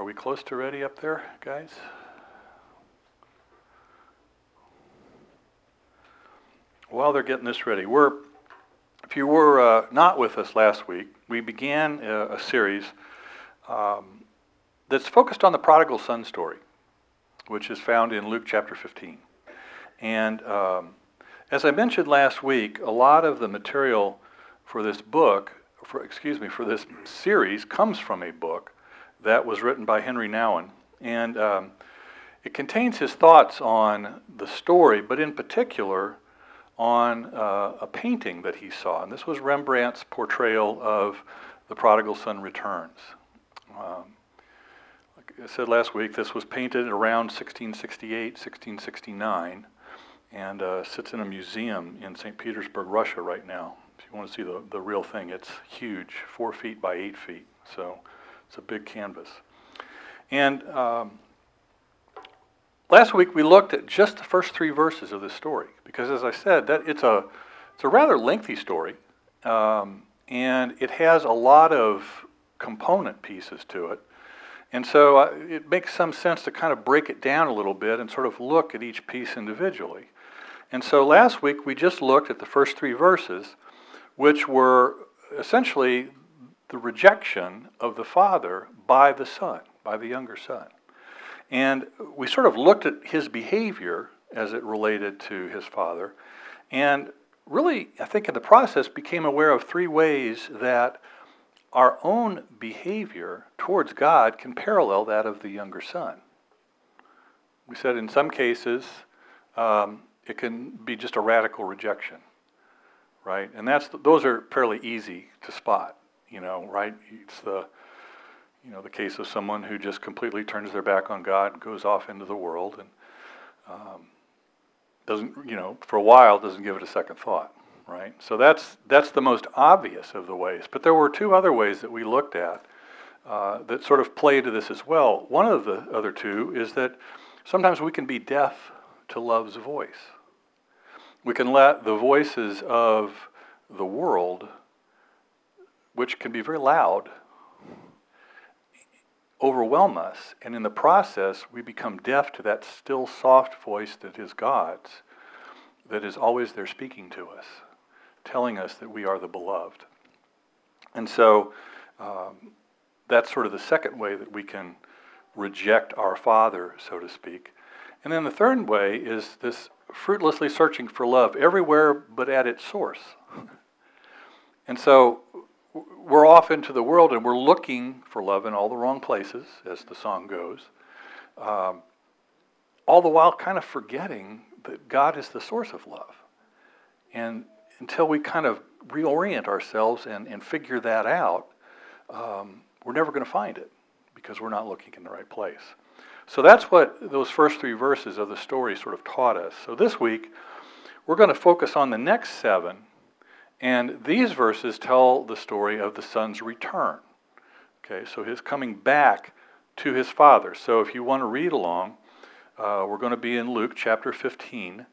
Are we close to ready up there, guys? While they're getting this ready, we're, if you were uh, not with us last week, we began a, a series um, that's focused on the prodigal son story, which is found in Luke chapter 15. And um, as I mentioned last week, a lot of the material for this book, for, excuse me, for this series comes from a book that was written by Henri Nouwen. And um, it contains his thoughts on the story, but in particular on uh, a painting that he saw. And this was Rembrandt's portrayal of the prodigal son returns. Um, like I said last week, this was painted around 1668, 1669, and uh, sits in a museum in St. Petersburg, Russia, right now. If you want to see the, the real thing, it's huge, four feet by eight feet. So it's a big canvas. And um, last week we looked at just the first three verses of this story because, as I said, that it's a it's a rather lengthy story, um, and it has a lot of component pieces to it. And so uh, it makes some sense to kind of break it down a little bit and sort of look at each piece individually. And so last week we just looked at the first three verses, which were essentially the rejection of the father by the son, by the younger son. And we sort of looked at his behavior as it related to his father, and really, I think in the process, became aware of three ways that our own behavior towards God can parallel that of the younger son. We said in some cases, um, it can be just a radical rejection, right? And that's those are fairly easy to spot you know, right? It's the, you know, the case of someone who just completely turns their back on God, goes off into the world, and um, doesn't, you know, for a while doesn't give it a second thought, right? So that's that's the most obvious of the ways. But there were two other ways that we looked at uh, that sort of play to this as well. One of the other two is that sometimes we can be deaf to love's voice. We can let the voices of the world which can be very loud, overwhelm us. And in the process, we become deaf to that still soft voice that is God's, that is always there speaking to us, telling us that we are the beloved. And so um, that's sort of the second way that we can reject our Father, so to speak. And then the third way is this fruitlessly searching for love everywhere but at its source. and so we're off into the world and we're looking for love in all the wrong places, as the song goes, um, all the while kind of forgetting that God is the source of love. And until we kind of reorient ourselves and, and figure that out, um, we're never going to find it because we're not looking in the right place. So that's what those first three verses of the story sort of taught us. So this week, we're going to focus on the next seven and these verses tell the story of the son's return. Okay, so his coming back to his father. So if you want to read along, uh, we're going to be in Luke chapter 15.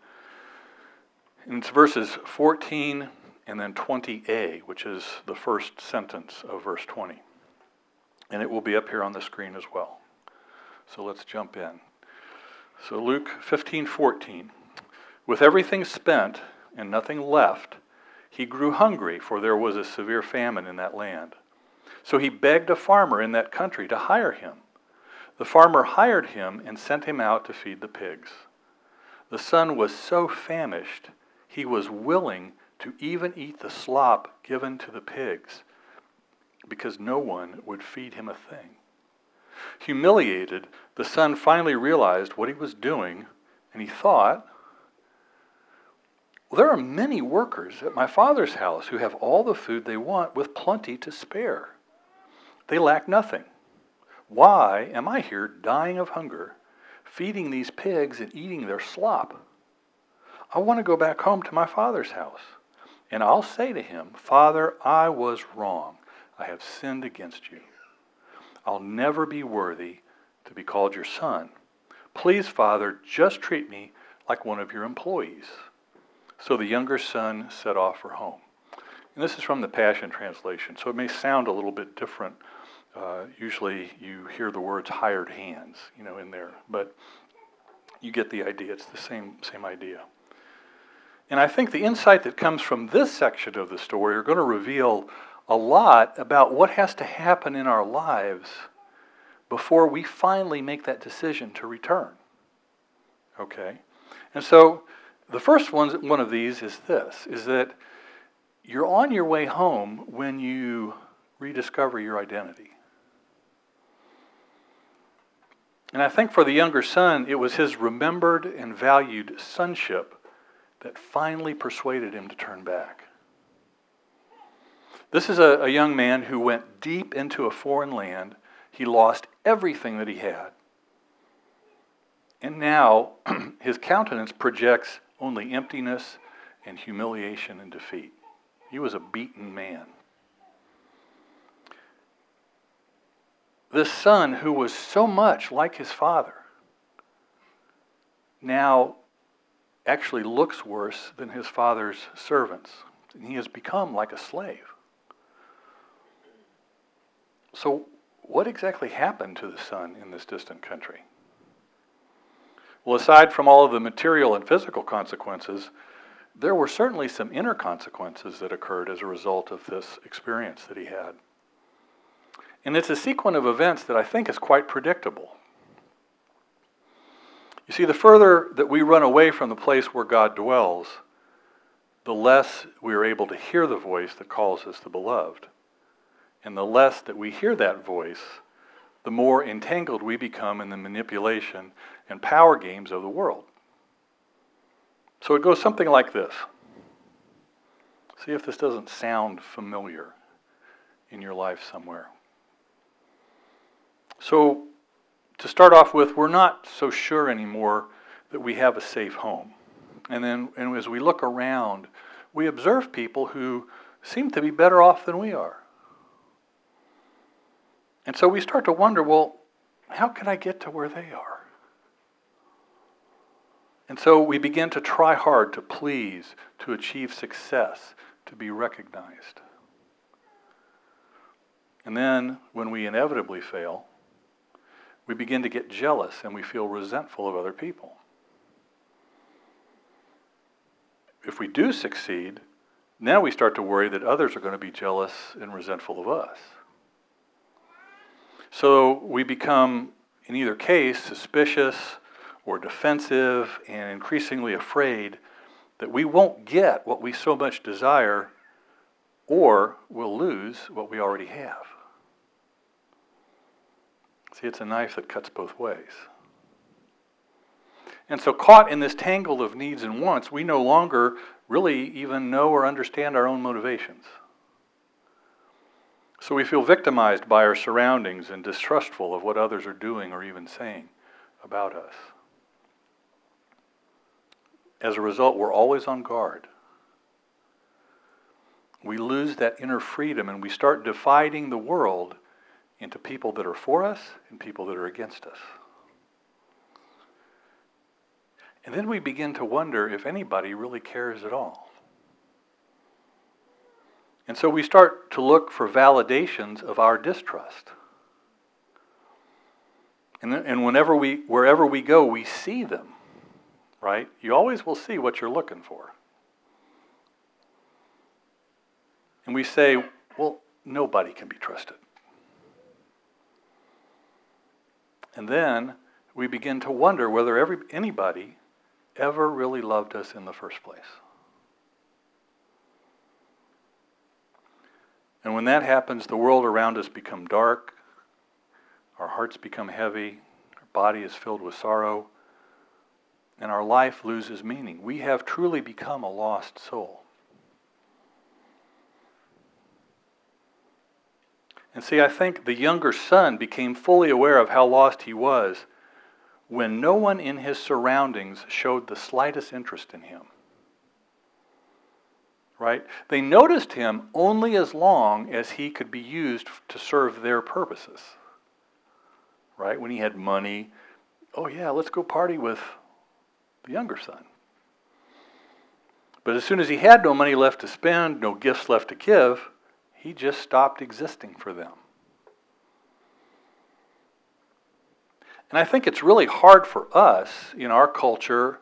And it's verses 14 and then 20a, which is the first sentence of verse 20. And it will be up here on the screen as well. So let's jump in. So Luke 15, 14. With everything spent and nothing left, he grew hungry, for there was a severe famine in that land. So he begged a farmer in that country to hire him. The farmer hired him and sent him out to feed the pigs. The son was so famished, he was willing to even eat the slop given to the pigs, because no one would feed him a thing. Humiliated, the son finally realized what he was doing, and he thought, well, there are many workers at my father's house who have all the food they want with plenty to spare. They lack nothing. Why am I here dying of hunger, feeding these pigs and eating their slop? I want to go back home to my father's house. And I'll say to him, Father, I was wrong. I have sinned against you. I'll never be worthy to be called your son. Please, Father, just treat me like one of your employees. So the younger son set off for home. And this is from the Passion Translation, so it may sound a little bit different Uh, usually you hear the words hired hands, you know, in there, but you get the idea. It's the same, same idea. And I think the insight that comes from this section of the story are going to reveal a lot about what has to happen in our lives before we finally make that decision to return. Okay? And so the first one, one of these is this is that you're on your way home when you rediscover your identity. And I think for the younger son, it was his remembered and valued sonship that finally persuaded him to turn back. This is a, a, young man who went deep into a foreign land. He lost everything that he had. And now his countenance projects only emptiness and humiliation and defeat. He was a beaten man. This son, who was so much like his father, now actually looks worse than his father's servants. And he has become like a slave. So, what exactly happened to the son in this distant country? Well, aside from all of the material and physical consequences, there were certainly some inner consequences that occurred as a result of this experience that he had. And it's a sequence of events that I think is quite predictable. You see, the further that we run away from the place where God dwells, the less we are able to hear the voice that calls us the beloved. And the less that we hear that voice, the more entangled we become in the manipulation and power games of the world. So it goes something like this. See if this doesn't sound familiar in your life somewhere. So, to start off with, we're not so sure anymore that we have a safe home. And then and as we look around, we observe people who seem to be better off than we are. And so we start to wonder well, how can I get to where they are? And so we begin to try hard to please, to achieve success, to be recognized. And then when we inevitably fail, we begin to get jealous and we feel resentful of other people. If we do succeed, now we start to worry that others are going to be jealous and resentful of us. So we become, in either case, suspicious or defensive and increasingly afraid that we won't get what we so much desire or we'll lose what we already have. See, it's a knife that cuts both ways. And so, caught in this tangle of needs and wants, we no longer really even know or understand our own motivations. So we feel victimized by our surroundings and distrustful of what others are doing or even saying about us. As a result, we're always on guard. We lose that inner freedom and we start dividing the world into people that are for us and people that are against us. And then we begin to wonder if anybody really cares at all. And so we start to look for validations of our distrust. And, and whenever we, wherever we go, we see them, right? You always will see what you're looking for. And we say, well, nobody can be trusted. And then we begin to wonder whether every, anybody ever really loved us in the first place. And when that happens, the world around us become dark, our hearts become heavy, our body is filled with sorrow, and our life loses meaning. We have truly become a lost soul. And see, I think the younger son became fully aware of how lost he was when no one in his surroundings showed the slightest interest in him right? They noticed him only as long as he could be used to serve their purposes, right? When he had money, oh yeah, let's go party with the younger son. But as soon as he had no money left to spend, no gifts left to give, he just stopped existing for them. And I think it's really hard for us in our culture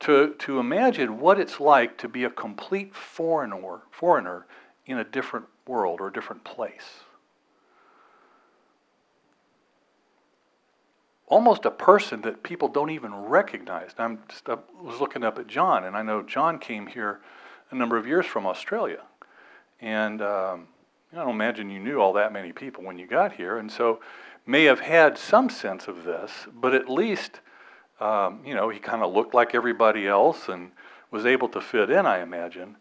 to, to imagine what it's like to be a complete foreigner, foreigner in a different world or a different place. Almost a person that people don't even recognize. I'm just, I was looking up at John, and I know John came here a number of years from Australia. And um, I don't imagine you knew all that many people when you got here, and so may have had some sense of this, but at least um, you know, he kind of looked like everybody else and was able to fit in, I imagine.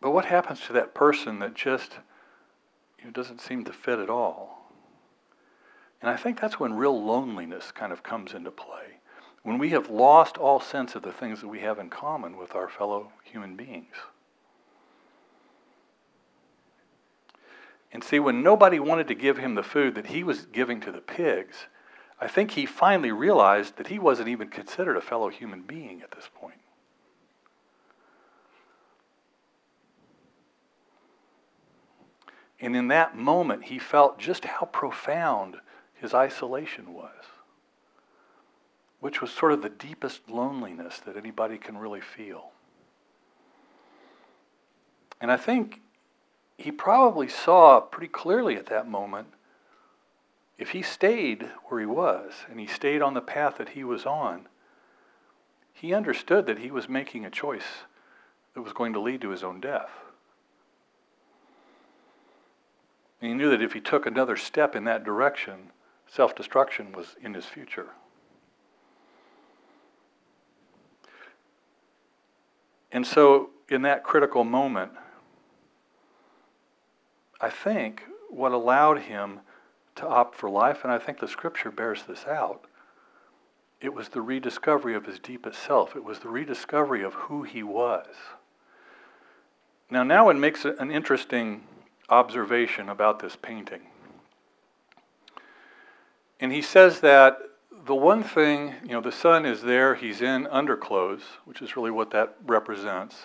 But what happens to that person that just know, doesn't seem to fit at all? And I think that's when real loneliness kind of comes into play. When we have lost all sense of the things that we have in common with our fellow human beings. And see, when nobody wanted to give him the food that he was giving to the pigs, I think he finally realized that he wasn't even considered a fellow human being at this point. And in that moment, he felt just how profound his isolation was, which was sort of the deepest loneliness that anybody can really feel. And I think he probably saw pretty clearly at that moment if he stayed where he was and he stayed on the path that he was on, he understood that he was making a choice that was going to lead to his own death. And he knew that if he took another step in that direction, self destruction was in his future. And so, in that critical moment, I think what allowed him to opt for life, and I think the scripture bears this out, it was the rediscovery of his deepest self. It was the rediscovery of who he was. Now, Nouwen makes an interesting observation about this painting. And he says that the one thing, you know, the son is there, he's in underclothes, which is really what that represents.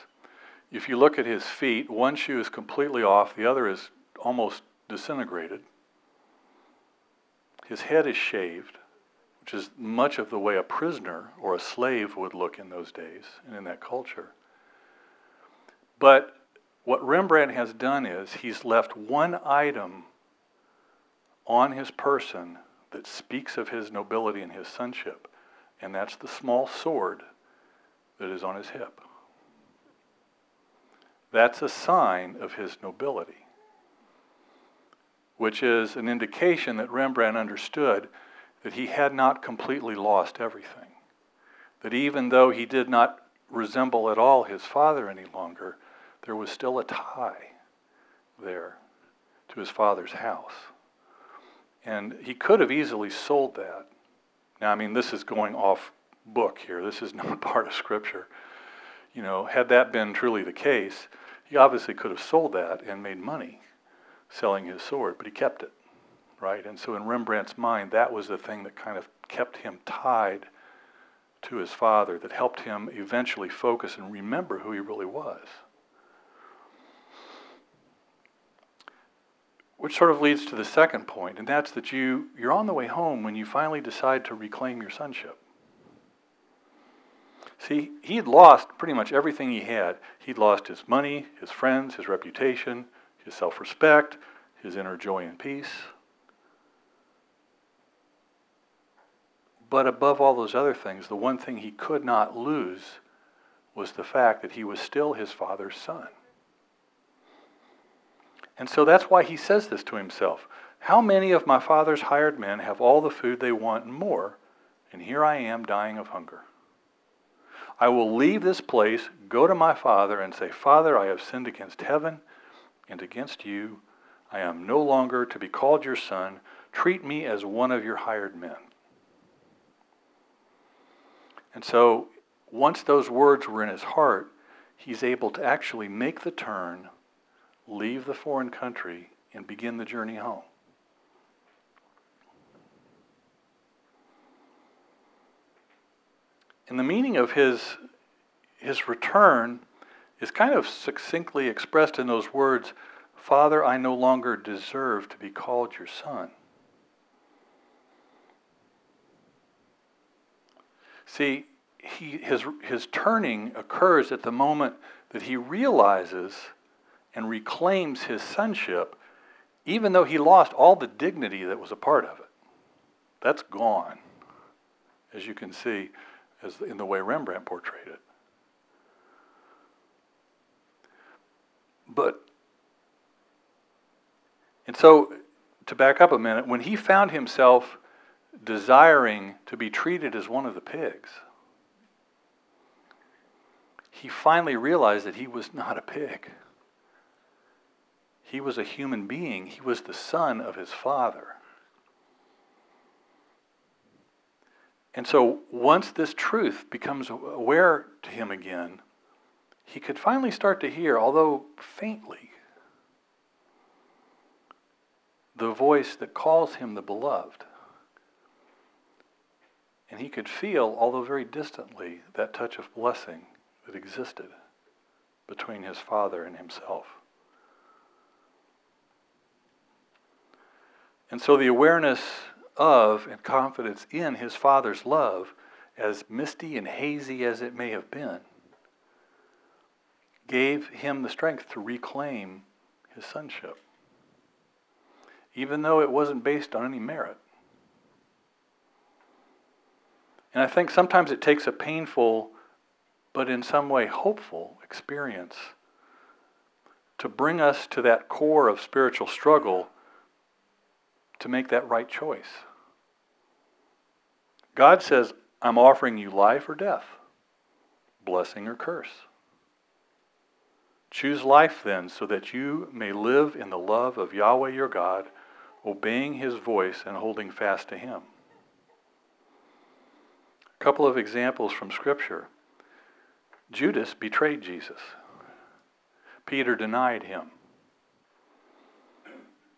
If you look at his feet, one shoe is completely off, the other is almost disintegrated. His head is shaved, which is much of the way a prisoner or a slave would look in those days and in that culture. But what Rembrandt has done is he's left one item on his person that speaks of his nobility and his sonship, and that's the small sword that is on his hip. That's a sign of his nobility which is an indication that Rembrandt understood that he had not completely lost everything. That even though he did not resemble at all his father any longer, there was still a tie there to his father's house. And he could have easily sold that. Now, I mean, this is going off book here. This is not part of Scripture. You know, had that been truly the case, he obviously could have sold that and made money selling his sword, but he kept it, right? And so in Rembrandt's mind, that was the thing that kind of kept him tied to his father, that helped him eventually focus and remember who he really was. Which sort of leads to the second point, and that's that you, you're on the way home when you finally decide to reclaim your sonship. See, he had lost pretty much everything he had. He'd lost his money, his friends, his reputation, his self respect, his inner joy and peace. But above all those other things, the one thing he could not lose was the fact that he was still his father's son. And so that's why he says this to himself. How many of my father's hired men have all the food they want and more, and here I am dying of hunger? I will leave this place, go to my father, and say, Father, I have sinned against heaven and against you. I am no longer to be called your son. Treat me as one of your hired men. And so, once those words were in his heart, he's able to actually make the turn, leave the foreign country, and begin the journey home. And the meaning of his, his return is kind of succinctly expressed in those words Father, I no longer deserve to be called your son. See, he, his, his turning occurs at the moment that he realizes and reclaims his sonship, even though he lost all the dignity that was a part of it. That's gone, as you can see as in the way Rembrandt portrayed it. But, and so to back up a minute, when he found himself desiring to be treated as one of the pigs, he finally realized that he was not a pig. He was a human being. He was the son of his father. And so once this truth becomes aware to him again, he could finally start to hear, although faintly, the voice that calls him the beloved. And he could feel, although very distantly, that touch of blessing that existed between his father and himself. And so the awareness of and confidence in his father's love, as misty and hazy as it may have been, gave him the strength to reclaim his sonship, even though it wasn't based on any merit. And I think sometimes it takes a painful, but in some way hopeful experience to bring us to that core of spiritual struggle to make that right choice. God says, I'm offering you life or death, blessing or curse. Choose life then, so that you may live in the love of Yahweh your God, obeying his voice and holding fast to him. A couple of examples from Scripture Judas betrayed Jesus, Peter denied him.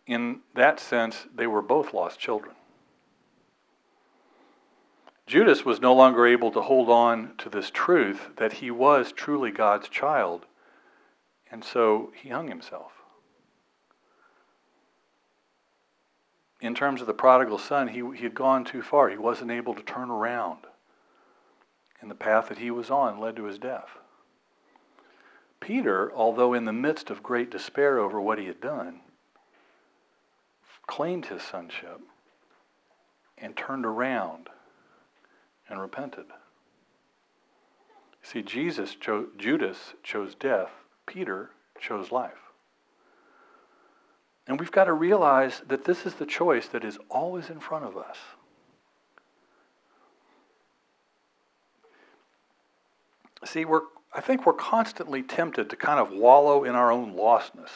In that sense, they were both lost children. Judas was no longer able to hold on to this truth that he was truly God's child and so he hung himself. In terms of the prodigal son, he, he had gone too far. He wasn't able to turn around. And the path that he was on led to his death. Peter, although in the midst of great despair over what he had done, claimed his sonship and turned around and repented. See, Jesus cho- Judas chose death Peter chose life. And we've got to realize that this is the choice that is always in front of us. See, we're, I think we're constantly tempted to kind of wallow in our own lostness.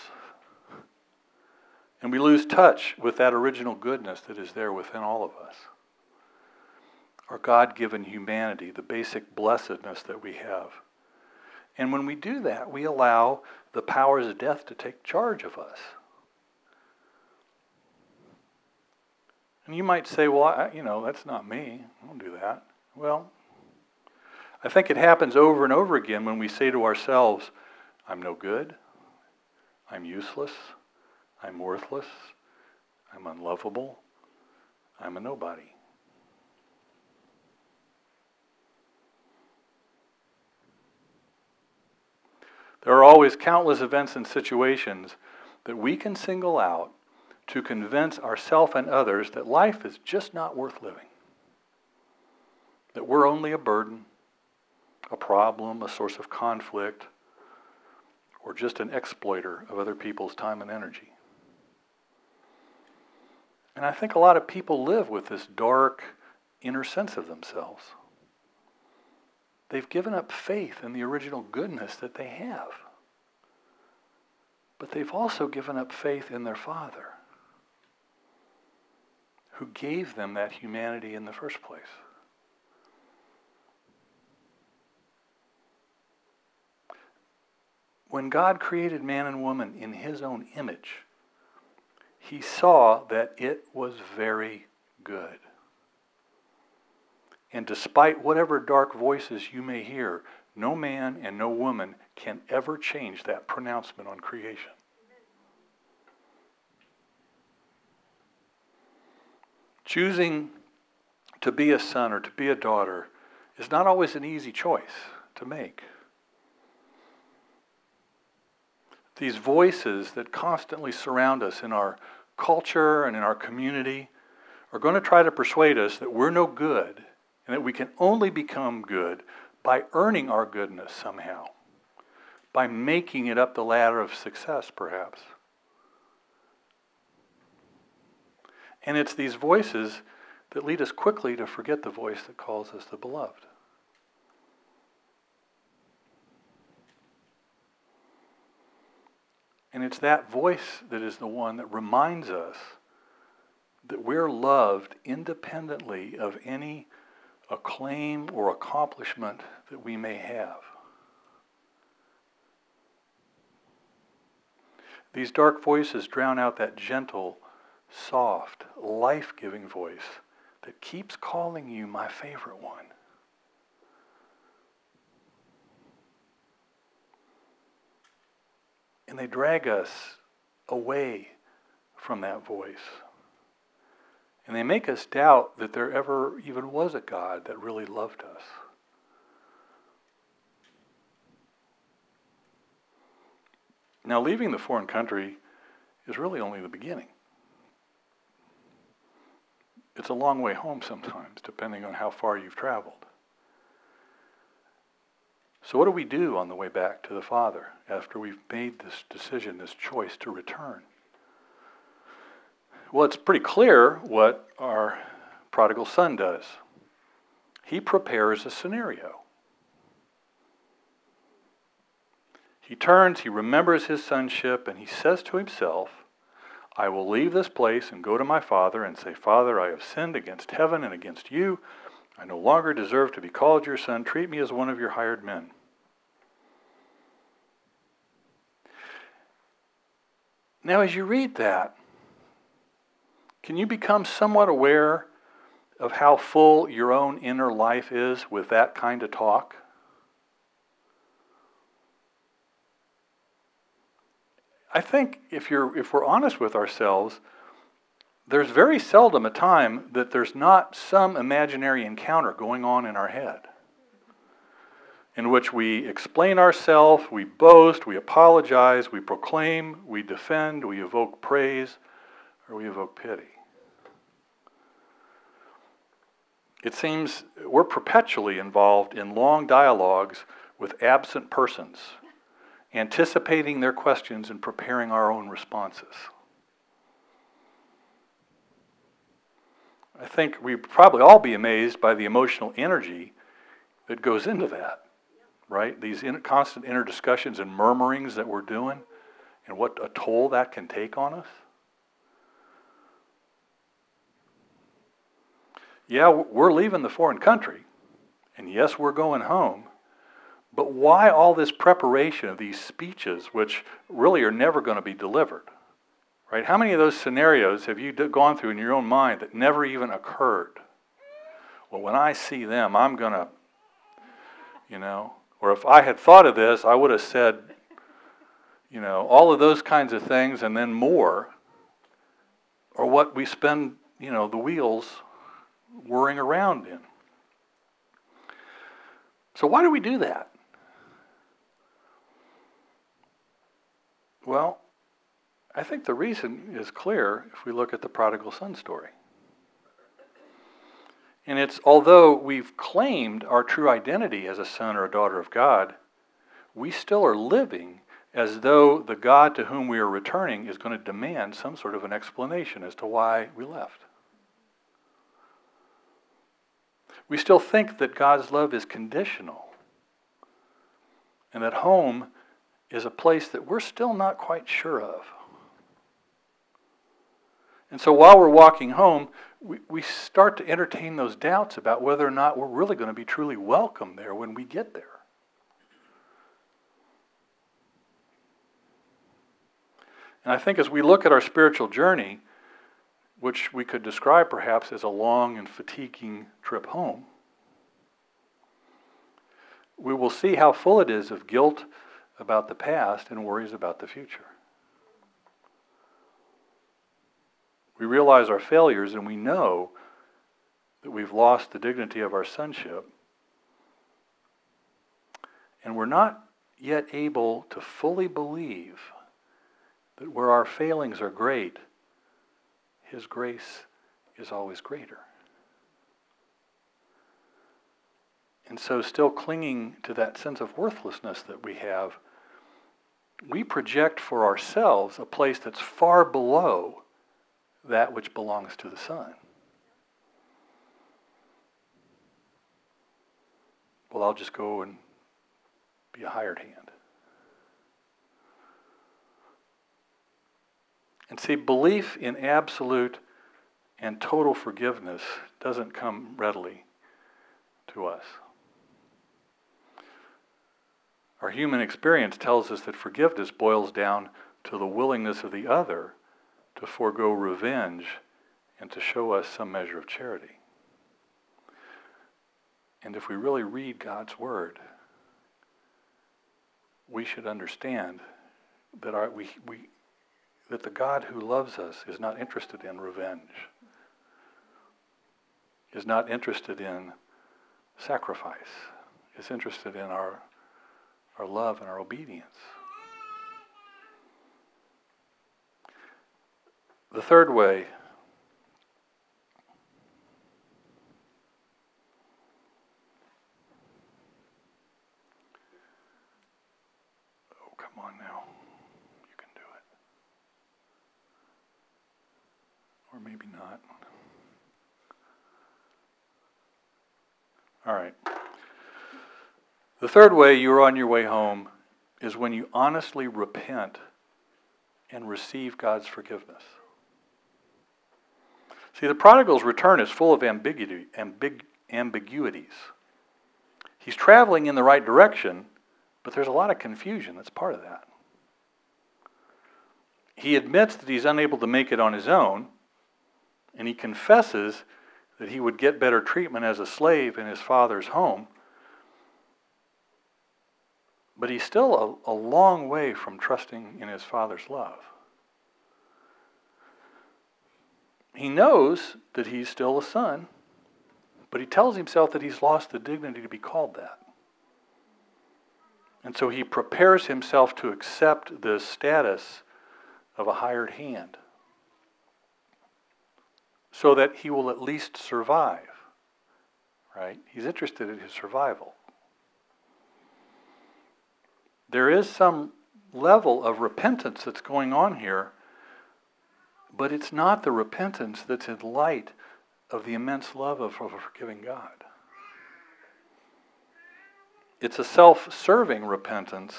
And we lose touch with that original goodness that is there within all of us. Our God given humanity, the basic blessedness that we have. And when we do that, we allow the powers of death to take charge of us. And you might say, well, I, you know, that's not me. I don't do that. Well, I think it happens over and over again when we say to ourselves, I'm no good, I'm useless, I'm worthless, I'm unlovable, I'm a nobody. There are always countless events and situations that we can single out to convince ourselves and others that life is just not worth living. That we're only a burden, a problem, a source of conflict, or just an exploiter of other people's time and energy. And I think a lot of people live with this dark inner sense of themselves. They've given up faith in the original goodness that they have. But they've also given up faith in their Father, who gave them that humanity in the first place. When God created man and woman in his own image, he saw that it was very good. And despite whatever dark voices you may hear, no man and no woman can ever change that pronouncement on creation. Choosing to be a son or to be a daughter is not always an easy choice to make. These voices that constantly surround us in our culture and in our community are going to try to persuade us that we're no good and that we can only become good by earning our goodness somehow, by making it up the ladder of success, perhaps. And it's these voices that lead us quickly to forget the voice that calls us the beloved. And it's that voice that is the one that reminds us that we're loved independently of any acclaim or accomplishment that we may have. These dark voices drown out that gentle, soft, life giving voice that keeps calling you my favorite one. And they drag us away from that voice. And they make us doubt that there ever even was a God that really loved us. Now, leaving the foreign country is really only the beginning. It's a long way home sometimes, depending on how far you've traveled. So, what do we do on the way back to the Father after we've made this decision, this choice to return? Well, it's pretty clear what our prodigal son does. He prepares a scenario. He turns, he remembers his sonship, and he says to himself, I will leave this place and go to my father and say, Father, I have sinned against heaven and against you. I no longer deserve to be called your son. Treat me as one of your hired men. Now, as you read that, can you become somewhat aware of how full your own inner life is with that kind of talk? I think if, you're, if we're honest with ourselves, there's very seldom a time that there's not some imaginary encounter going on in our head in which we explain ourselves, we boast, we apologize, we proclaim, we defend, we evoke praise, or we evoke pity. It seems we're perpetually involved in long dialogues with absent persons, anticipating their questions and preparing our own responses. I think we'd probably all be amazed by the emotional energy that goes into that, right? These in, constant inner discussions and murmurings that we're doing, and what a toll that can take on us. yeah, we're leaving the foreign country, and yes, we're going home. But why all this preparation of these speeches, which really are never going to be delivered? Right? How many of those scenarios have you gone through in your own mind that never even occurred? Well, when I see them, I'm going to, you know, or if I had thought of this, I would have said, you know, all of those kinds of things and then more, or what we spend, you know, the wheels whirring around in. So, why do we do that? Well, I think the reason is clear if we look at the prodigal son story. And it's although we've claimed our true identity as a son or a daughter of God, we still are living as though the God to whom we are returning is going to demand some sort of an explanation as to why we left. We still think that God's love is conditional and that home is a place that we're still not quite sure of. And so while we're walking home, we, we start to entertain those doubts about whether or not we're really going to be truly welcome there when we get there. And I think as we look at our spiritual journey, which we could describe perhaps as a long and fatiguing trip home, we will see how full it is of guilt about the past and worries about the future. We realize our failures and we know that we've lost the dignity of our sonship. And we're not yet able to fully believe that where our failings are great, His grace is always greater. And so, still clinging to that sense of worthlessness that we have, we project for ourselves a place that's far below that which belongs to the Son. Well, I'll just go and be a hired hand. And see, belief in absolute and total forgiveness doesn't come readily to us. Our human experience tells us that forgiveness boils down to the willingness of the other to forego revenge and to show us some measure of charity. And if we really read God's Word, we should understand that, our, we, we, that the God who loves us is not interested in revenge, is not interested in sacrifice, is interested in our, our love and our obedience. The third way Oh come on now. You can do it. Or maybe not. All right. The third way you're on your way home is when you honestly repent and receive God's forgiveness. See, the prodigal's return is full of ambiguity, ambig, ambiguities. He's traveling in the right direction, but there's a lot of confusion that's part of that. He admits that he's unable to make it on his own, and he confesses that he would get better treatment as a slave in his father's home. But he's still a, a long way from trusting in his father's love. He knows that he's still a son, but he tells himself that he's lost the dignity to be called that. And so he prepares himself to accept the status of a hired hand so that he will at least survive. Right? He's interested in his survival. There is some level of repentance that's going on here, but it's not the repentance that's in light of the immense love of, a forgiving God. It's a self serving repentance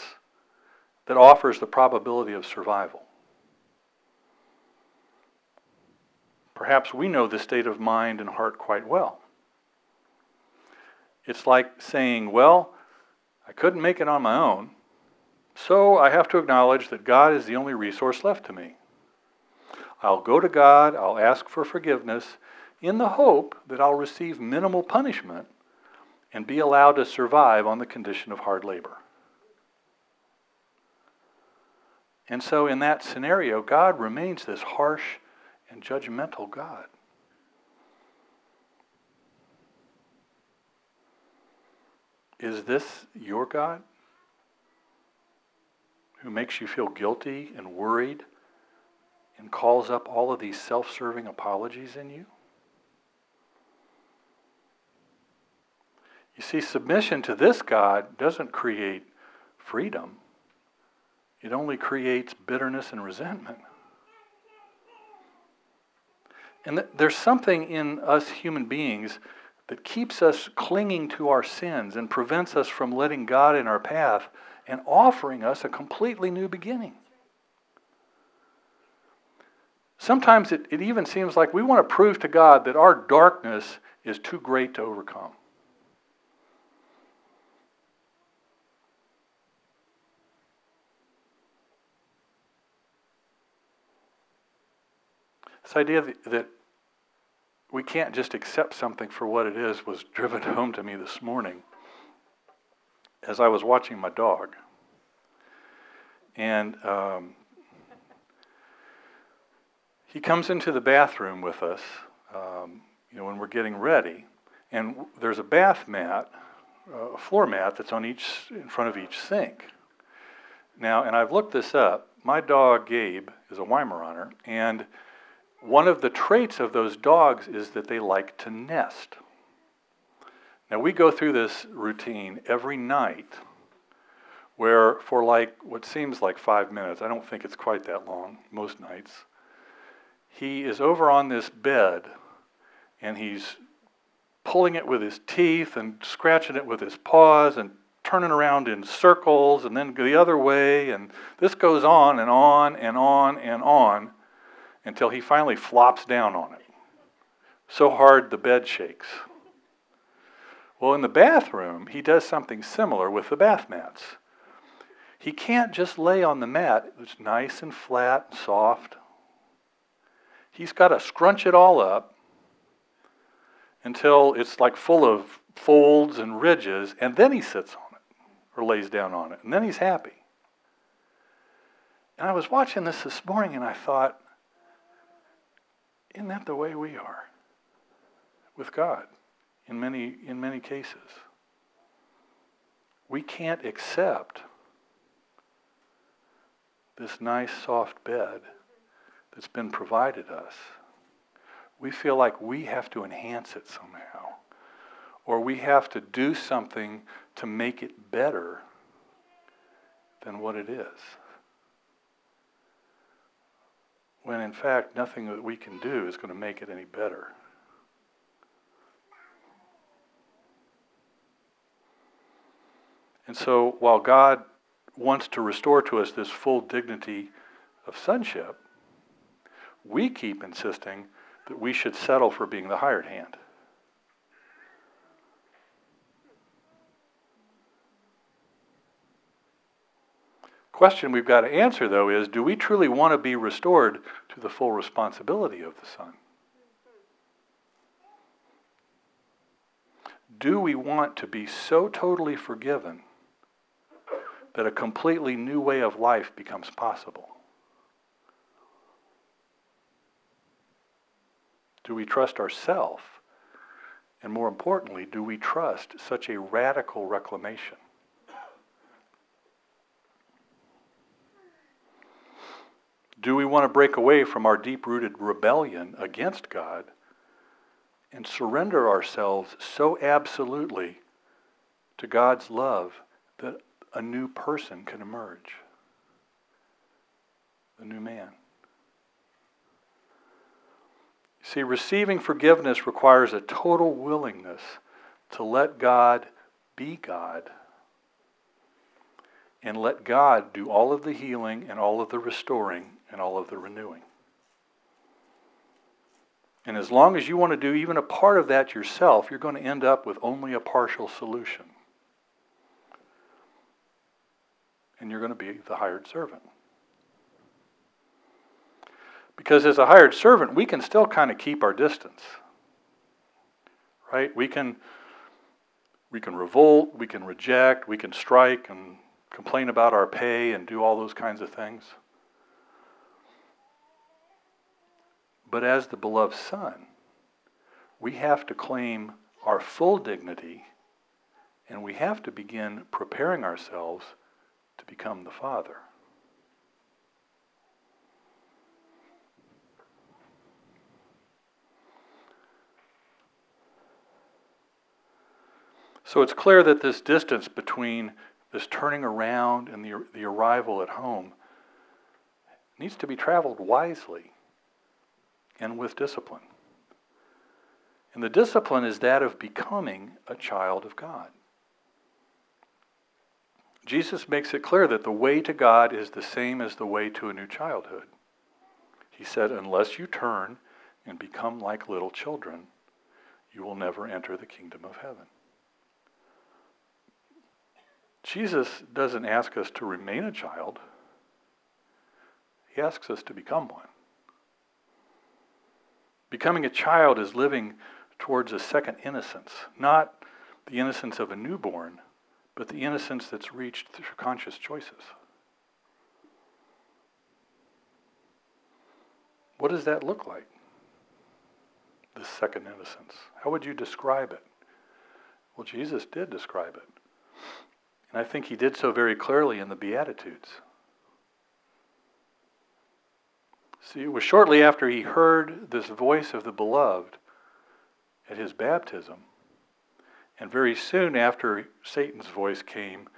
that offers the probability of survival. Perhaps we know the state of mind and heart quite well. It's like saying, Well, I couldn't make it on my own, so I have to acknowledge that God is the only resource left to me. I'll go to God, I'll ask for forgiveness, in the hope that I'll receive minimal punishment and be allowed to survive on the condition of hard labor. And so, in that scenario, God remains this harsh and judgmental God. Is this your God who makes you feel guilty and worried and calls up all of these self serving apologies in you? You see, submission to this God doesn't create freedom, it only creates bitterness and resentment. And th- there's something in us human beings that keeps us clinging to our sins and prevents us from letting God in our path and offering us a completely new beginning. Sometimes it, it even seems like we want to prove to God that our darkness is too great to overcome. This idea that, we can't just accept something for what it is was driven home to me this morning as I was watching my dog. And um, he comes into the bathroom with us, um, you know, when we're getting ready, and there's a bath mat, a floor mat that's on each in front of each sink. Now, and I've looked this up. My dog Gabe is a Weimaraner, and one of the traits of those dogs is that they like to nest. Now, we go through this routine every night where, for like what seems like five minutes, I don't think it's quite that long most nights, he is over on this bed and he's pulling it with his teeth and scratching it with his paws and turning around in circles and then the other way. And this goes on and on and on and on until he finally flops down on it. So hard the bed shakes. Well, in the bathroom, he does something similar with the bath mats. He can't just lay on the mat, it's nice and flat, and soft. He's got to scrunch it all up until it's like full of folds and ridges, and then he sits on it or lays down on it, and then he's happy. And I was watching this this morning and I thought, isn't that the way we are with God in many, in many cases? We can't accept this nice soft bed that's been provided us. We feel like we have to enhance it somehow, or we have to do something to make it better than what it is. When in fact, nothing that we can do is going to make it any better. And so, while God wants to restore to us this full dignity of sonship, we keep insisting that we should settle for being the hired hand. Question we've got to answer, though, is do we truly want to be restored to the full responsibility of the Son? Do we want to be so totally forgiven that a completely new way of life becomes possible? Do we trust ourselves? And more importantly, do we trust such a radical reclamation? Do we want to break away from our deep rooted rebellion against God and surrender ourselves so absolutely to God's love that a new person can emerge? A new man. See, receiving forgiveness requires a total willingness to let God be God and let God do all of the healing and all of the restoring and all of the renewing. And as long as you want to do even a part of that yourself, you're going to end up with only a partial solution. And you're going to be the hired servant. Because as a hired servant, we can still kind of keep our distance. Right? We can we can revolt, we can reject, we can strike and complain about our pay and do all those kinds of things. But as the beloved son, we have to claim our full dignity and we have to begin preparing ourselves to become the father. So it's clear that this distance between this turning around and the, the arrival at home needs to be traveled wisely and with discipline. And the discipline is that of becoming a child of God. Jesus makes it clear that the way to God is the same as the way to a new childhood. He said, Unless you turn and become like little children, you will never enter the kingdom of heaven. Jesus doesn't ask us to remain a child, He asks us to become one. Becoming a child is living towards a second innocence, not the innocence of a newborn, but the innocence that's reached through conscious choices. What does that look like? This second innocence. How would you describe it? Well, Jesus did describe it. And I think he did so very clearly in the Beatitudes. See, it was shortly after he heard this voice of the beloved at his baptism, and very soon after Satan's voice came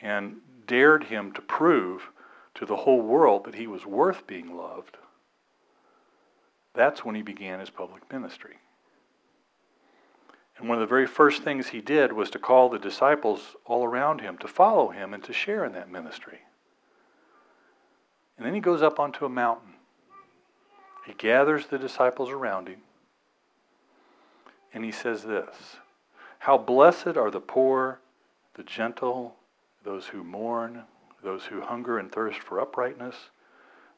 and dared him to prove to the whole world that he was worth being loved, that's when he began his public ministry. And one of the very first things he did was to call the disciples all around him to follow him and to share in that ministry. And then he goes up onto a mountain. He gathers the disciples around him. And he says this How blessed are the poor, the gentle, those who mourn, those who hunger and thirst for uprightness,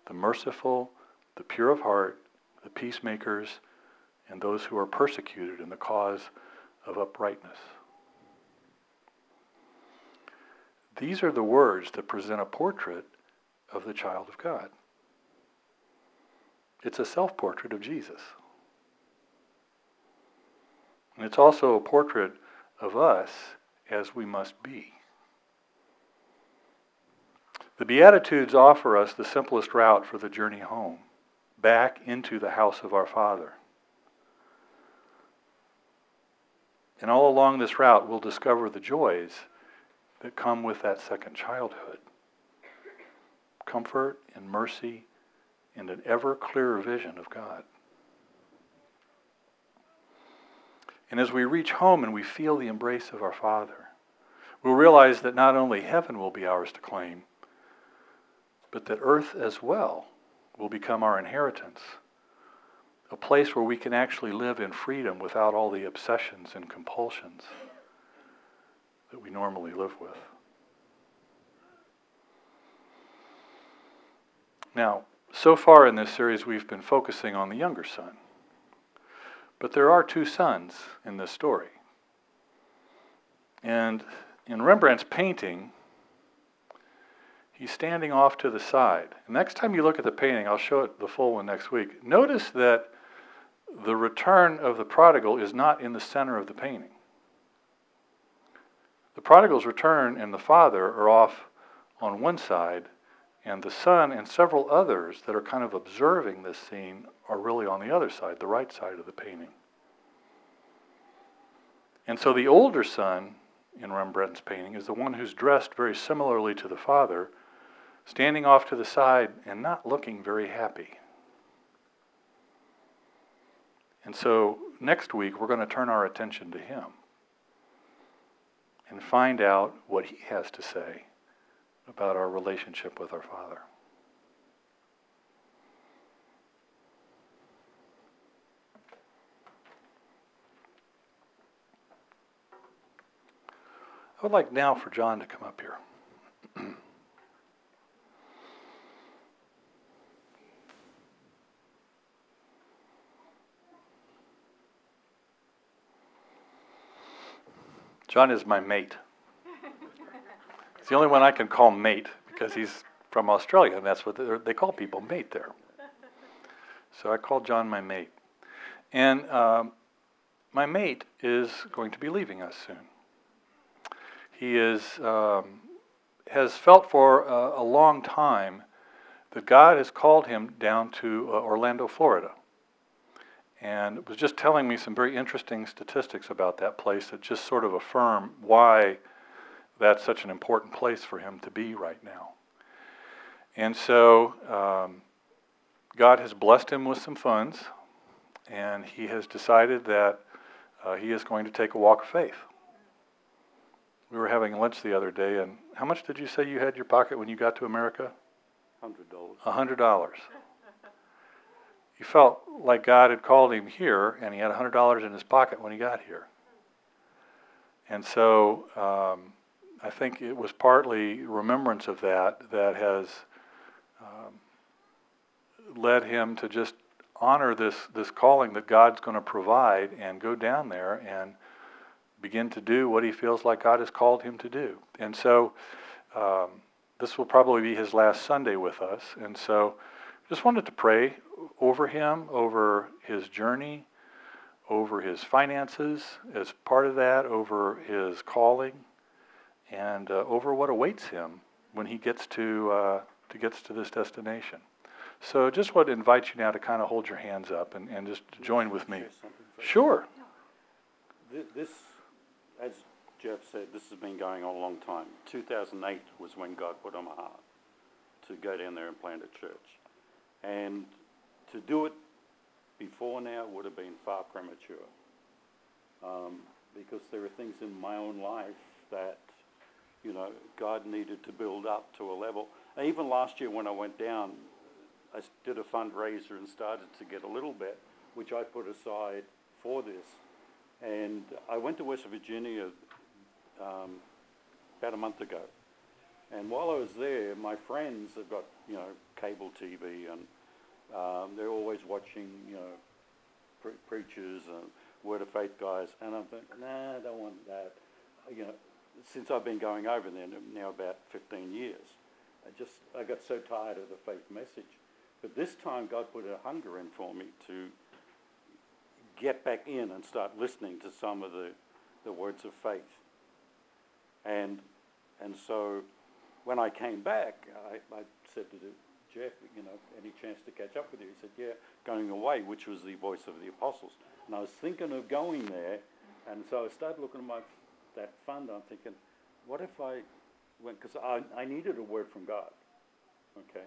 the merciful, the pure of heart, the peacemakers, and those who are persecuted in the cause of uprightness. These are the words that present a portrait of the child of God. It's a self portrait of Jesus. And it's also a portrait of us as we must be. The Beatitudes offer us the simplest route for the journey home, back into the house of our Father. And all along this route, we'll discover the joys that come with that second childhood comfort and mercy and an ever clearer vision of God. And as we reach home and we feel the embrace of our Father, we'll realize that not only heaven will be ours to claim, but that earth as well will become our inheritance a place where we can actually live in freedom without all the obsessions and compulsions that we normally live with. Now, so far in this series, we've been focusing on the younger son. But there are two sons in this story. And in Rembrandt's painting, he's standing off to the side. next time you look at the painting, I'll show it the full one next week. Notice that the return of the prodigal is not in the center of the painting. The prodigal's return and the father are off on one side, and the son and several others that are kind of observing this scene are really on the other side, the right side of the painting. And so the older son in Rembrandt's painting is the one who's dressed very similarly to the father, standing off to the side and not looking very happy. And so next week, we're going to turn our attention to him and find out what he has to say about our relationship with our Father. I would like now for John to come up here. John is my mate. He's the only one I can call mate because he's from Australia, and that's what they call people mate there. So I call John my mate. And um, my mate is going to be leaving us soon. He is, um, has felt for a, a, long time that God has called him down to uh, Orlando, Florida and was just telling me some very interesting statistics about that place that just sort of affirm why that's such an important place for him to be right now. And so um, God has blessed him with some funds, and he has decided that uh, he is going to take a walk of faith. We were having lunch the other day, and how much did you say you had in your pocket when you got to America? $100. $100 he felt like God had called him here, and he had $100 in his pocket when he got here. And so um, I think it was partly remembrance of that that has um, led him to just honor this, this calling that God's going to provide and go down there and begin to do what he feels like God has called him to do. And so um, this will probably be his last Sunday with us. And so just wanted to pray over him, over his journey, over his finances, as part of that, over his calling, and uh, over what awaits him when he gets to uh, to gets to this destination. So, just want to invite you now to kind of hold your hands up and, and just join with me. Share something first? Sure. This, as Jeff said, this has been going on a long time. 2008 was when God put on my heart to go down there and plant a church. And to do it before now would have been far premature. Um, because there are things in my own life that, you know, God needed to build up to a level. And even last year when I went down, I did a fundraiser and started to get a little bit, which I put aside for this. And I went to West Virginia um, about a month ago. And while I was there, my friends have got, you know, cable TV and um, they're always watching, you know, pre- preachers and Word of Faith guys. And I'm thinking, nah, I don't want that. You know, since I've been going over there now about 15 years, I just, I got so tired of the faith message. But this time God put a hunger in for me to get back in and start listening to some of the, the words of faith. And, and so when I came back, I, I said to Jeff, you know, any chance to catch up with you? He said, yeah, going away, which was the voice of the apostles. And I was thinking of going there, and so I started looking at my, that fund, I'm thinking, what if I went, because I, I needed a word from God, okay?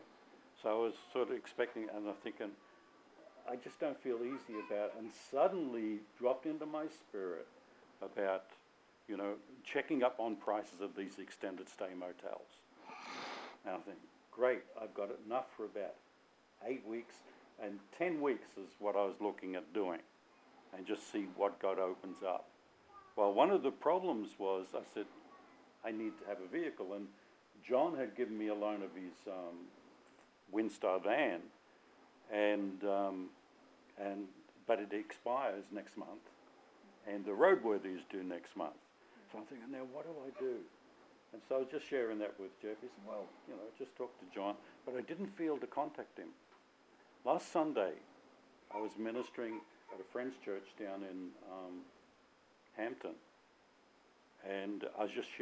So I was sort of expecting, and I'm thinking, I just don't feel easy about, and suddenly dropped into my spirit about, you know, checking up on prices of these extended stay motels. And I think, great, I've got enough for about eight weeks, and ten weeks is what I was looking at doing, and just see what God opens up. Well, one of the problems was I said, I need to have a vehicle, and John had given me a loan of his um, Windstar van, and um, and but it expires next month, and the roadworthy is due next month. So I'm thinking, now what do I do? And so I was just sharing that with Jeff. He said, well, you know, just talk to John. But I didn't feel to contact him. Last Sunday, I was ministering at a friend's church down in um, Hampton, and I was just sharing.